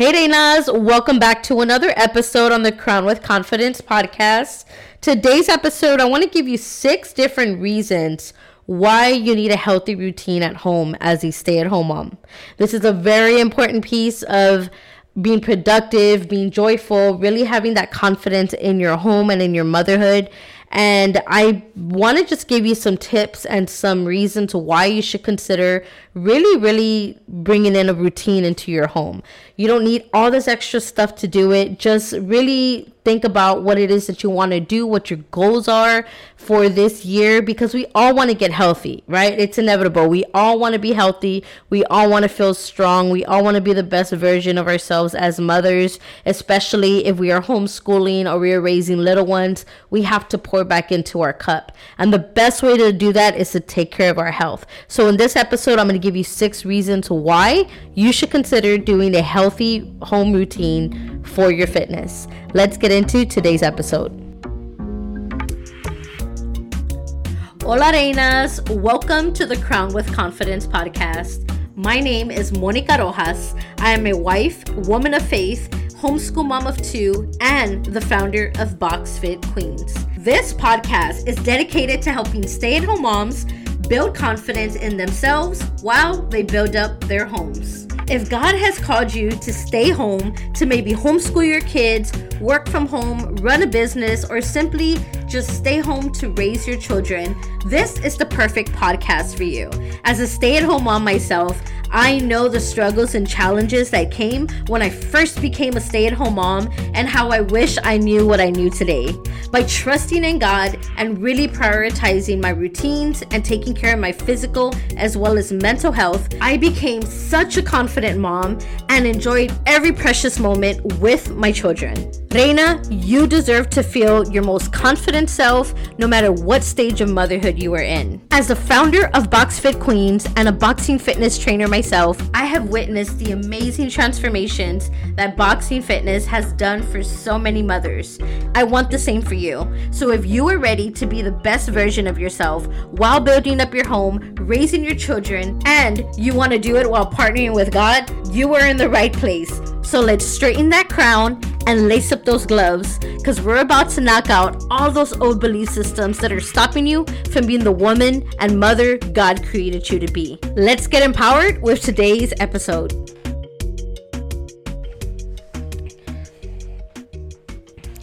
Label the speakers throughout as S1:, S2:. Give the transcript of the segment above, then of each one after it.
S1: Hey Reinas, welcome back to another episode on the Crown with Confidence podcast. Today's episode, I want to give you six different reasons why you need a healthy routine at home as a stay at home mom. This is a very important piece of being productive, being joyful, really having that confidence in your home and in your motherhood. And I want to just give you some tips and some reasons why you should consider really, really bringing in a routine into your home. You don't need all this extra stuff to do it. Just really think about what it is that you want to do, what your goals are for this year, because we all want to get healthy, right? It's inevitable. We all want to be healthy. We all want to feel strong. We all want to be the best version of ourselves as mothers, especially if we are homeschooling or we are raising little ones. We have to pour back into our cup. And the best way to do that is to take care of our health. So, in this episode, I'm going to give you six reasons why you should consider doing a healthy home routine for your fitness. Let's get into today's episode. Hola, reinas. Welcome to the Crown with Confidence podcast. My name is Monica Rojas. I am a wife, woman of faith, homeschool mom of two, and the founder of Box Fit Queens. This podcast is dedicated to helping stay at home moms build confidence in themselves while they build up their homes. If God has called you to stay home, to maybe homeschool your kids, work from home, run a business, or simply just stay home to raise your children, this is the perfect podcast for you. As a stay at home mom myself, I know the struggles and challenges that came when I first became a stay at home mom and how I wish I knew what I knew today. By trusting in God and really prioritizing my routines and taking care of my physical as well as mental health, I became such a confident mom and enjoyed every precious moment with my children. Reina, you deserve to feel your most confident self no matter what stage of motherhood you are in. As the founder of Box Fit Queens and a boxing fitness trainer myself, I have witnessed the amazing transformations that boxing fitness has done for so many mothers. I want the same for you. So if you are ready to be the best version of yourself while building up your home, raising your children, and you want to do it while partnering with God, you are in the right place. So let's straighten that crown and lace up those gloves because we're about to knock out all those old belief systems that are stopping you from being the woman and mother God created you to be. Let's get empowered with today's episode.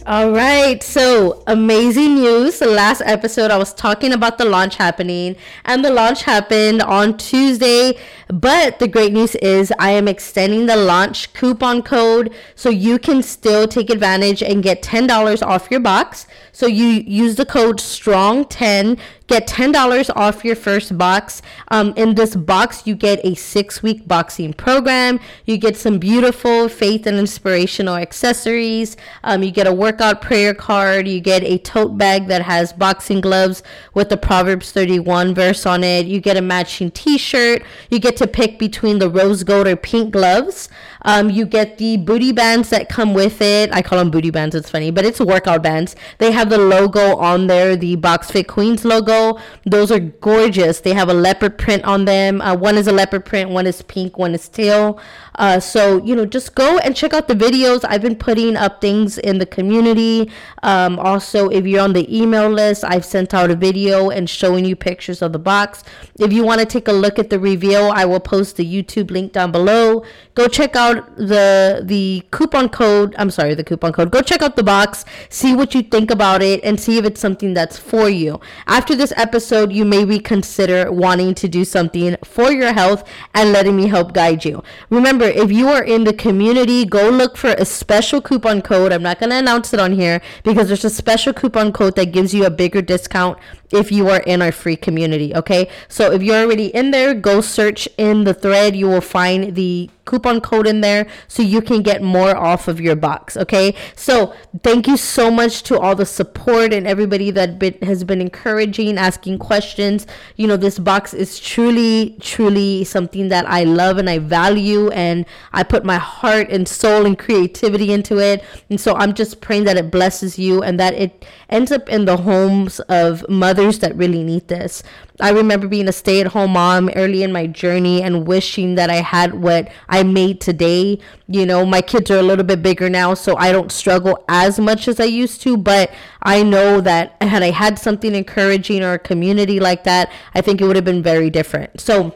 S1: All right, so amazing news. The last episode, I was talking about the launch happening, and the launch happened on Tuesday. But the great news is, I am extending the launch coupon code so you can still take advantage and get $10 off your box. So you use the code STRONG10 get $10 off your first box. Um, in this box, you get a six week boxing program. You get some beautiful faith and inspirational accessories. Um, you get a workout prayer card. You get a tote bag that has boxing gloves with the Proverbs 31 verse on it. You get a matching t shirt. You get to pick between the rose gold or pink gloves. Um, you get the booty bands that come with it. I call them booty bands. It's funny, but it's workout bands. They have the logo on there, the Box Fit Queens logo. Those are gorgeous. They have a leopard print on them. Uh, one is a leopard print, one is pink, one is teal. Uh, so, you know, just go and check out the videos. I've been putting up things in the community. Um, also, if you're on the email list, I've sent out a video and showing you pictures of the box. If you want to take a look at the reveal, I will post the YouTube link down below. Go check out the the coupon code. I'm sorry, the coupon code. Go check out the box, see what you think about it, and see if it's something that's for you. After this episode, you may reconsider wanting to do something for your health and letting me help guide you. Remember, if you are in the community, go look for a special coupon code. I'm not going to announce it on here because there's a special coupon code that gives you a bigger discount if you are in our free community. Okay. So if you're already in there, go search in the thread. You will find the coupon code in there so you can get more off of your box. Okay. So thank you so much to all the support and everybody that been, has been encouraging, asking questions. You know, this box is truly, truly something that I love and I value and I put my heart and soul and creativity into it. And so I'm just praying that it blesses you and that it ends up in the homes of mothers others that really need this. I remember being a stay at home mom early in my journey and wishing that I had what I made today. You know, my kids are a little bit bigger now, so I don't struggle as much as I used to, but I know that had I had something encouraging or a community like that, I think it would have been very different. So,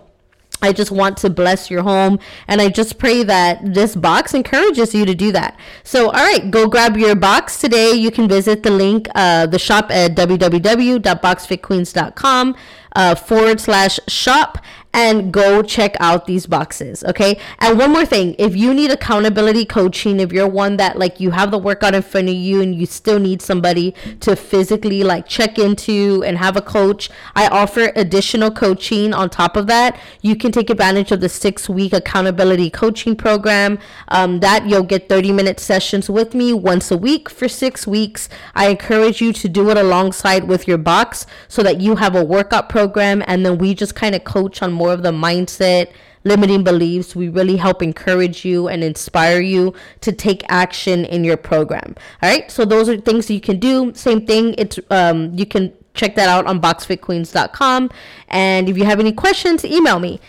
S1: I just want to bless your home. And I just pray that this box encourages you to do that. So, all right, go grab your box today. You can visit the link, uh, the shop at www.boxfitqueens.com uh, forward slash shop and go check out these boxes. Okay. And one more thing if you need accountability coaching, if you're one that like you have the workout in front of you and you still need somebody to physically like check into and have a coach, I offer additional coaching on top of that. You can take advantage of the six week accountability coaching program. Um, that you'll get 30 minute sessions with me once a week for six weeks. I encourage you to do it alongside with your box so that you have a workout program and then we just kind of coach on more of the mindset, limiting beliefs. We really help encourage you and inspire you to take action in your program. All right. So those are things you can do. Same thing. It's um, you can check that out on boxfitqueens.com. And if you have any questions, email me.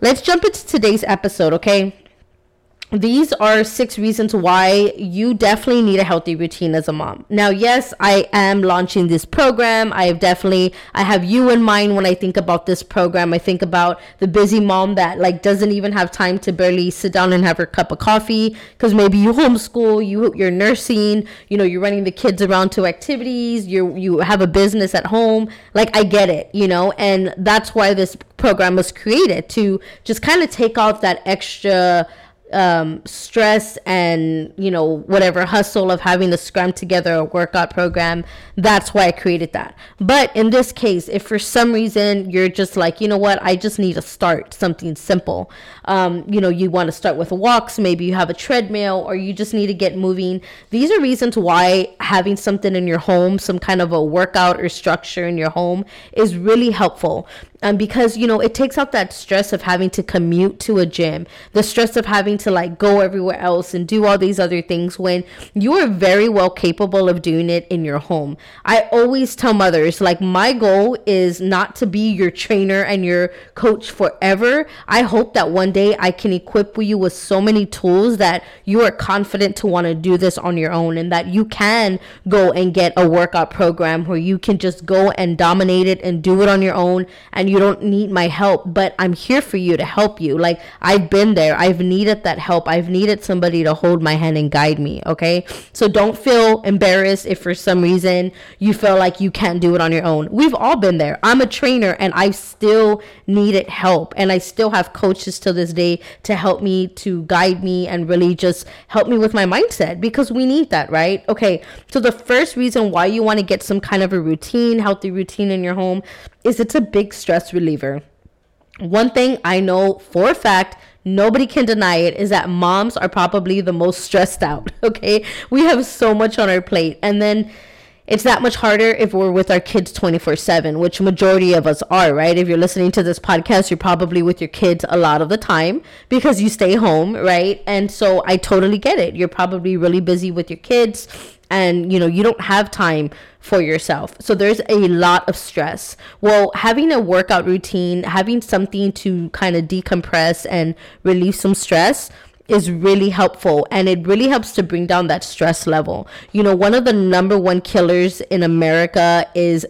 S1: Let's jump into today's episode, okay? These are six reasons why you definitely need a healthy routine as a mom. Now, yes, I am launching this program. I have definitely I have you in mind when I think about this program. I think about the busy mom that like doesn't even have time to barely sit down and have her cup of coffee because maybe you homeschool, you you're nursing, you know, you're running the kids around to activities, you you have a business at home. Like I get it, you know, and that's why this program was created to just kind of take off that extra um, stress and you know whatever hustle of having to scrum together a workout program that's why i created that. But in this case if for some reason you're just like you know what i just need to start something simple. Um, you know you want to start with walks maybe you have a treadmill or you just need to get moving. These are reasons why having something in your home some kind of a workout or structure in your home is really helpful um, because you know it takes out that stress of having to commute to a gym the stress of having to like go everywhere else and do all these other things when you are very well capable of doing it in your home. I always tell mothers like my goal is not to be your trainer and your coach forever. I hope that one day i can equip you with so many tools that you are confident to want to do this on your own and that you can go and get a workout program where you can just go and dominate it and do it on your own and you you don't need my help, but I'm here for you to help you. Like I've been there. I've needed that help. I've needed somebody to hold my hand and guide me. Okay. So don't feel embarrassed if for some reason you feel like you can't do it on your own. We've all been there. I'm a trainer and I still needed help. And I still have coaches to this day to help me, to guide me, and really just help me with my mindset because we need that, right? Okay. So the first reason why you want to get some kind of a routine, healthy routine in your home is it's a big stress reliever. One thing I know for a fact, nobody can deny it, is that moms are probably the most stressed out. Okay. We have so much on our plate. And then it's that much harder if we're with our kids 24 7 which majority of us are right if you're listening to this podcast you're probably with your kids a lot of the time because you stay home right and so i totally get it you're probably really busy with your kids and you know you don't have time for yourself. So there's a lot of stress. Well having a workout routine having something to kind of decompress and relieve some stress is really helpful and it really helps to bring down that stress level. You know, one of the number one killers in America is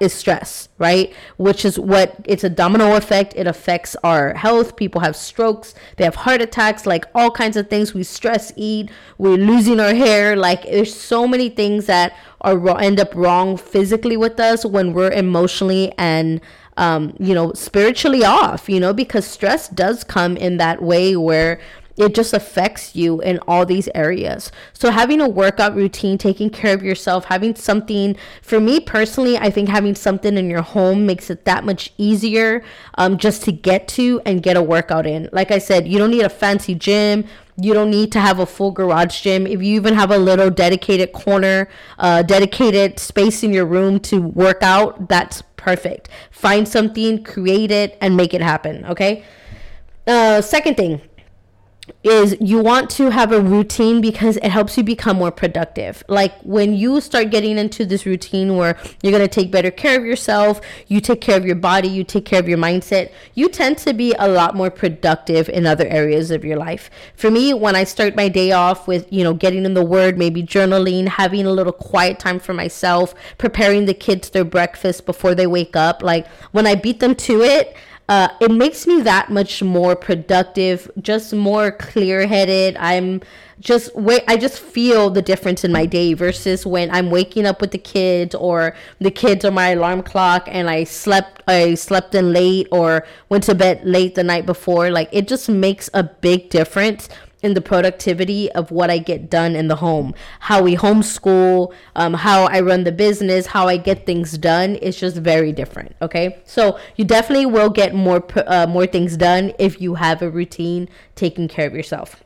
S1: is stress, right? Which is what it's a domino effect. It affects our health. People have strokes, they have heart attacks, like all kinds of things. We stress eat, we're losing our hair. Like there's so many things that are end up wrong physically with us when we're emotionally and um, you know, spiritually off, you know, because stress does come in that way where it just affects you in all these areas. So having a workout routine, taking care of yourself, having something for me personally, I think having something in your home makes it that much easier um, just to get to and get a workout in. Like I said, you don't need a fancy gym. You don't need to have a full garage gym. If you even have a little dedicated corner, uh, dedicated space in your room to work out, that's perfect. Find something, create it, and make it happen. Okay. Uh, second thing, is you want to have a routine because it helps you become more productive. Like when you start getting into this routine where you're going to take better care of yourself, you take care of your body, you take care of your mindset, you tend to be a lot more productive in other areas of your life. For me, when I start my day off with, you know, getting in the word, maybe journaling, having a little quiet time for myself, preparing the kids their breakfast before they wake up, like when I beat them to it, uh, it makes me that much more productive, just more clear headed. I'm just wait I just feel the difference in my day versus when I'm waking up with the kids or the kids are my alarm clock and I slept I slept in late or went to bed late the night before. Like it just makes a big difference in the productivity of what I get done in the home. How we homeschool, um, how I run the business, how I get things done is just very different. Okay, so you definitely will get more uh, more things done if you have a routine taking care of yourself.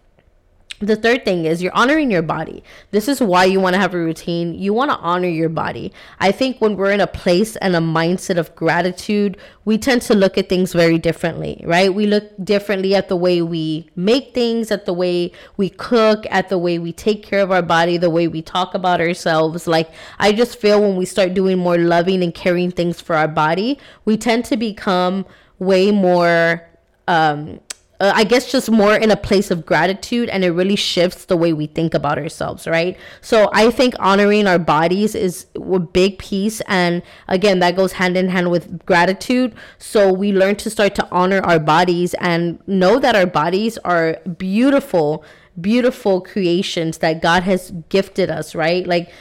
S1: The third thing is you're honoring your body. This is why you want to have a routine. You want to honor your body. I think when we're in a place and a mindset of gratitude, we tend to look at things very differently, right? We look differently at the way we make things, at the way we cook, at the way we take care of our body, the way we talk about ourselves. Like, I just feel when we start doing more loving and caring things for our body, we tend to become way more um uh, I guess just more in a place of gratitude and it really shifts the way we think about ourselves, right? So I think honoring our bodies is a big piece and again that goes hand in hand with gratitude. So we learn to start to honor our bodies and know that our bodies are beautiful beautiful creations that God has gifted us, right? Like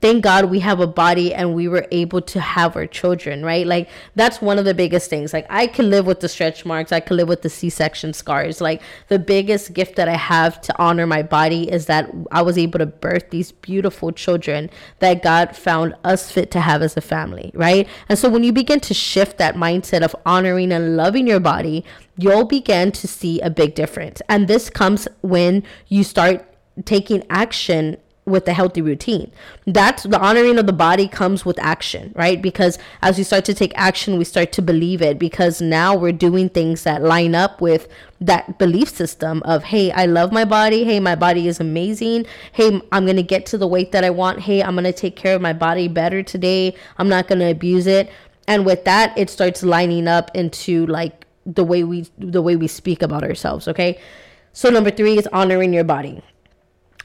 S1: thank God we have a body and we were able to have our children, right? Like that's one of the biggest things. Like I can live with the stretch marks, I can live with the C-section scars. Like the biggest gift that I have to honor my body is that I was able to birth these beautiful children that God found us fit to have as a family, right? And so when you begin to shift that mindset of honoring and loving your body, you'll begin to see a big difference. And this comes when you start taking action with a healthy routine. That's the honoring of the body comes with action, right? Because as we start to take action, we start to believe it because now we're doing things that line up with that belief system of, hey, I love my body. Hey, my body is amazing. Hey, I'm going to get to the weight that I want. Hey, I'm going to take care of my body better today. I'm not going to abuse it. And with that, it starts lining up into like the way we the way we speak about ourselves, okay? So number 3 is honoring your body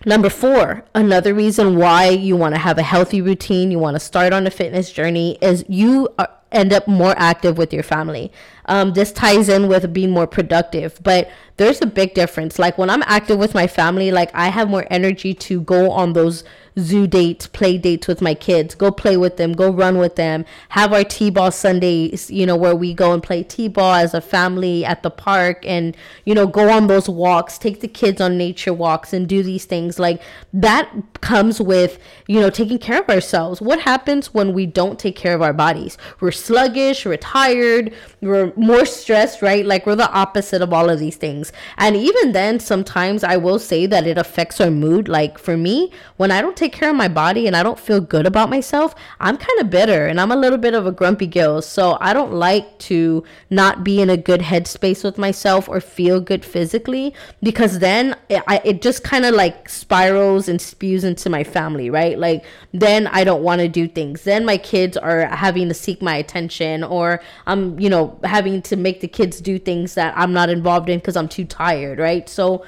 S1: Number four, another reason why you want to have a healthy routine, you want to start on a fitness journey, is you are, end up more active with your family. Um, this ties in with being more productive, but there's a big difference. Like when I'm active with my family, like I have more energy to go on those zoo dates, play dates with my kids, go play with them, go run with them, have our T-ball Sundays, you know, where we go and play T-ball as a family at the park and, you know, go on those walks, take the kids on nature walks and do these things. Like that comes with, you know, taking care of ourselves. What happens when we don't take care of our bodies? We're sluggish, we're tired, we're more stressed, right? Like we're the opposite of all of these things. And even then, sometimes I will say that it affects our mood. Like for me, when I don't take care of my body and I don't feel good about myself, I'm kind of bitter and I'm a little bit of a grumpy girl. So I don't like to not be in a good headspace with myself or feel good physically because then it, I, it just kind of like spirals and spews into my family, right? Like then I don't want to do things. Then my kids are having to seek my attention or I'm, you know, having to make the kids do things that I'm not involved in because I'm too tired, right? So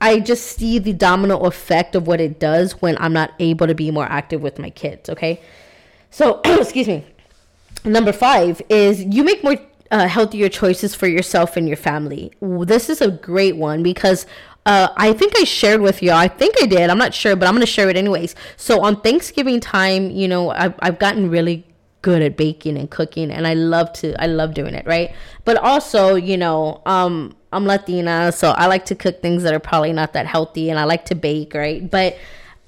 S1: I just see the domino effect of what it does when I'm not able to be more active with my kids, okay? So, excuse me. Number five is you make more uh, healthier choices for yourself and your family. This is a great one because uh, I think I shared with y'all. I think I did. I'm not sure, but I'm going to share it anyways. So on Thanksgiving time, you know, I've, I've gotten really good at baking and cooking and I love to I love doing it, right? But also, you know, um I'm Latina, so I like to cook things that are probably not that healthy and I like to bake, right? But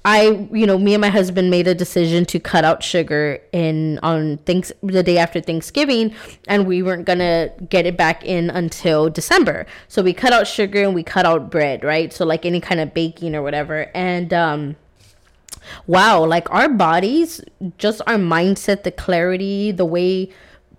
S1: I, you know, me and my husband made a decision to cut out sugar in on things the day after Thanksgiving, and we weren't gonna get it back in until December. So we cut out sugar and we cut out bread, right? So like any kind of baking or whatever. And um, wow, like our bodies, just our mindset, the clarity, the way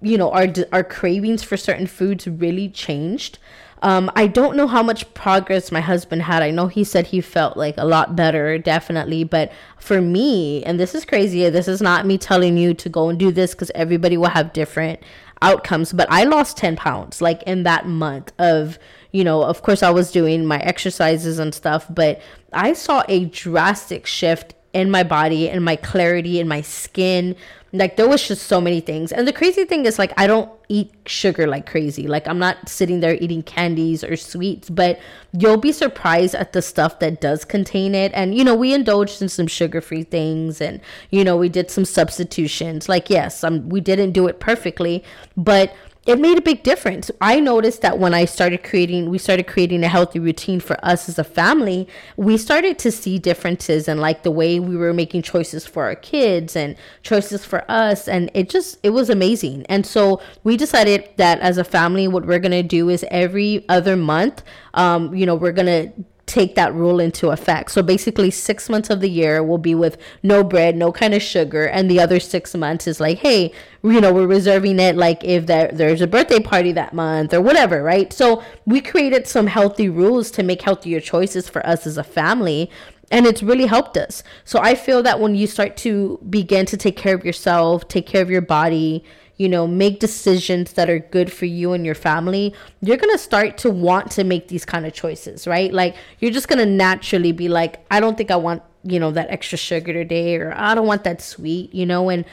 S1: you know our our cravings for certain foods really changed Um, I don't know how much progress my husband had. I know he said he felt like a lot better, definitely. But for me, and this is crazy, this is not me telling you to go and do this because everybody will have different outcomes. But I lost 10 pounds like in that month of, you know, of course, I was doing my exercises and stuff, but I saw a drastic shift in my body and my clarity and my skin. Like there was just so many things. And the crazy thing is like i don't eat sugar like crazy. Like i'm not sitting there eating candies or sweets but you'll be surprised at the stuff that does contain it. And you know we indulged in some sugar free things and you know we did some substitutions. Like yes um, we didn't do it perfectly but it made a big difference. I noticed that when I started creating, we started creating a healthy routine for us as a family, we started to see differences in like the way we were making choices for our kids and choices for us. And it just, it was amazing. And so we decided that as a family, what we're going to do is every other month, um, you know, we're going to take that rule into effect. So basically, six months of the year will be with no bread, no kind of sugar, and the other six months is like, hey, you know, we're reserving it like if there, there's a birthday party that month or whatever, right? So we created some healthy rules to make healthier choices for us as a family. And it's really helped us. So I feel that when you start to begin to take care of yourself, take care of your body, you know, make decisions that are good for you and your family, you're going to start to want to make these kind of choices, right? Like you're just going to naturally be like, I don't think I want, you know, that extra sugar today or I don't want that sweet, you know, and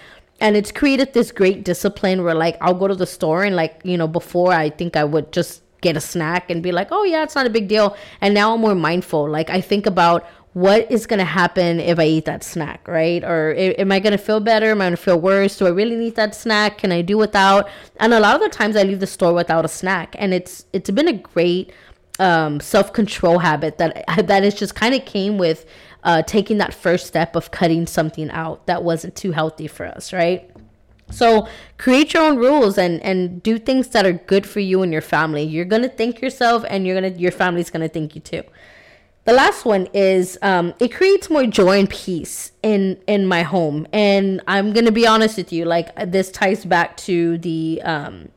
S1: and it's created this great discipline where like I'll go to the store and like, you know, before I think I would just get a snack and be like, "Oh yeah, it's not a big deal." And now I'm more mindful. Like I think about what is going to happen if I eat that snack, right? Or am I going to feel better? Am I going to feel worse? Do I really need that snack? Can I do without? And a lot of the times I leave the store without a snack, and it's it's been a great um, self control habit that that is just kind of came with uh, taking that first step of cutting something out that wasn't too healthy for us, right? So create your own rules and and do things that are good for you and your family. You're gonna thank yourself, and you're gonna your family's gonna thank you too the last one is um, it creates more joy and peace in in my home. And i'm gonna be honest with you like this ties back to the um,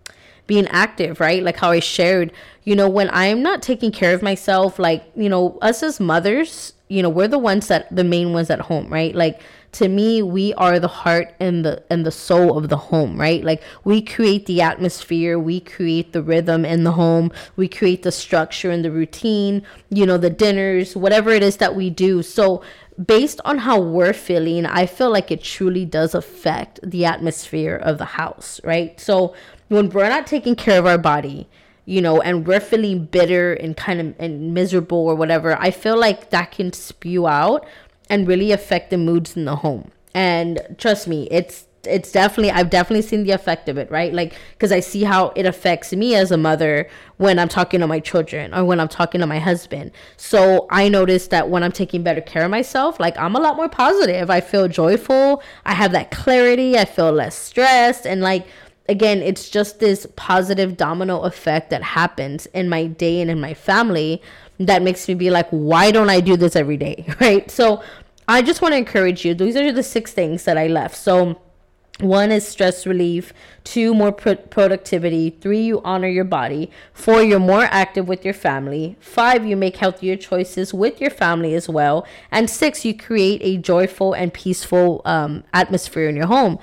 S1: being active right? Like how i shared you know when i'm not taking care of myself like you know us as mothers you know we're the ones that the main ones at home right? Like to me we are the heart and the and the soul of the home right? Like we create the atmosphere we create the rhythm in the home we create the structure and the routine you know the dinners whatever it is that we do. So based on how we're feeling i feel like it truly does affect the atmosphere of the house right? So when we're not taking care of our body you know, and we're feeling bitter and kind of and miserable or whatever, I feel like that can spew out and really affect the moods in the home. And trust me, it's it's definitely I've definitely seen the effect of it, right? Like cuz I see how it affects me as a mother when I'm talking to my children or when I'm talking to my husband. So I noticed that when I'm taking better care of myself, like I'm a lot more positive. I feel joyful, I have that clarity, I feel less stressed and like again, it's just this positive domino effect that happens in my day and in my family that makes me be like, why don't I do this every day? Right. So I just want to encourage you. These are the six things that I left. So one is stress relief, two, more pro- productivity, three, you honor your body, four, you're more active with your family, five, you make healthier choices with your family as well, and six, you create a joyful and peaceful um, atmosphere in your home.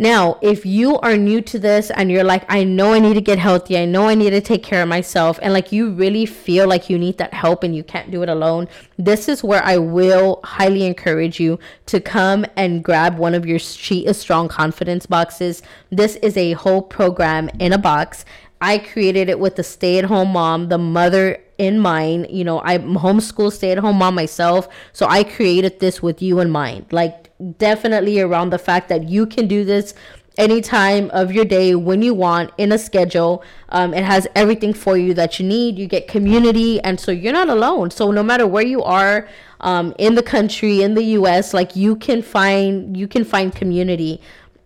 S1: Now, if you are new to this and you're like, I know I need to get healthy, I know I need to take care of myself, and like you really feel like you need that help and you can't do it alone, this is where I will highly encourage you to come and grab one of your She is Strong confidence boxes. This is a whole program in a box. I created it with the stay at home mom, the mother in mind. You know, I'm homeschool stay at home mom myself. So I created this with you in mind. Like, definitely around the fact that you can do this any time of your day when you want in a schedule. Um, it has everything for you that you need. You get community, and so you're not alone. So no matter where you are um, in the country, in the U.S., like you can find you can find community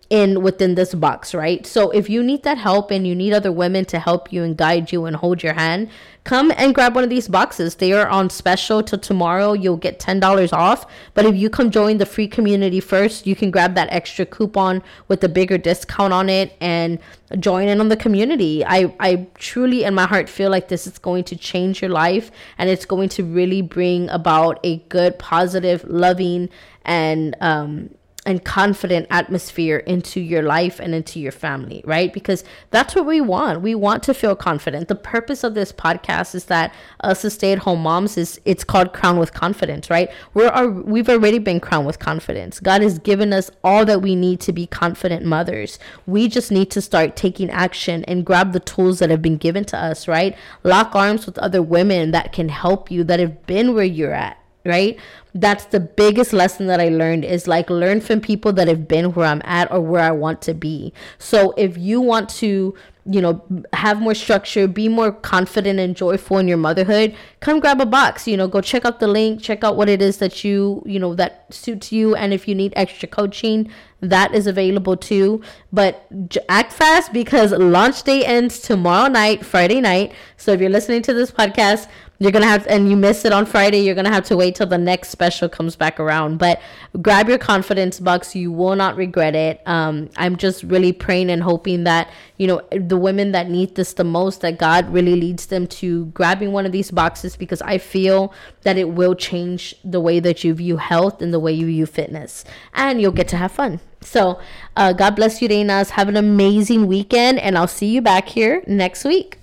S1: in within this box, right? So if you need that help and you need other women to help you and guide you and hold your hand, come and grab one of these boxes. They are on special till tomorrow. You'll get $10 off. But if you come join the free community first, you can grab that extra coupon with a bigger discount on it and join in on the community. I, I truly in my heart feel like this is going to change your life and it's going to really bring about a good, positive, loving, and um, and confident atmosphere into your life and into your family, right? Because that's what we want. We want to feel confident. The purpose of this podcast is that us as stay-at-home moms is it's called Crown with Confidence, right? We're our, we've already been crowned with confidence. God has given us all that we need to be confident mothers. We just need to start taking action and grab the tools that have been given to us, right? Lock arms with other women that can help you that have been where you're at right? That's the biggest lesson that i learned is like learn from people that have been where i'm at or where i want to be. So if you want to you know have more structure be more confident and joyful in your motherhood come grab a box you know go check out the link check out what it is that you you know that suits you. And if you need extra coaching that is available too but act fast because launch day ends tomorrow night friday night so if you're listening to this podcast you're gonna have to, and you miss it on Friday, you're gonna have to wait till the next special comes back around. But grab your confidence box; you will not regret it. Um, I'm just really praying and hoping that you know the women that need this the most, that God really leads them to grabbing one of these boxes because I feel that it will change the way that you view health and the way you view fitness, and you'll get to have fun. So, uh, God bless you, Reinas. Have an amazing weekend, and I'll see you back here next week.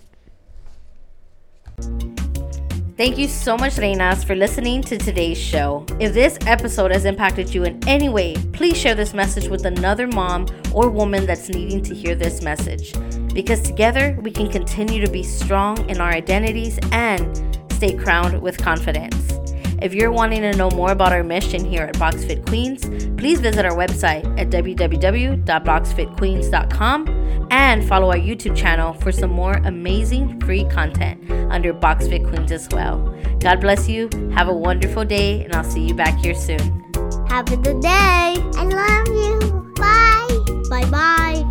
S1: Thank you so much, Reinas, for listening to today's show. If this episode has impacted you in any way, please share this message with another mom or woman that's needing to hear this message. Because together we can continue to be strong in our identities and stay crowned with confidence. If you're wanting to know more about our mission here at BoxFit Queens, please visit our website at www.boxfitqueens.com and follow our YouTube channel for some more amazing free content under BoxFit Queens as well. God bless you. Have a wonderful day, and I'll see you back here soon.
S2: Have a good day. I love you. Bye. Bye bye.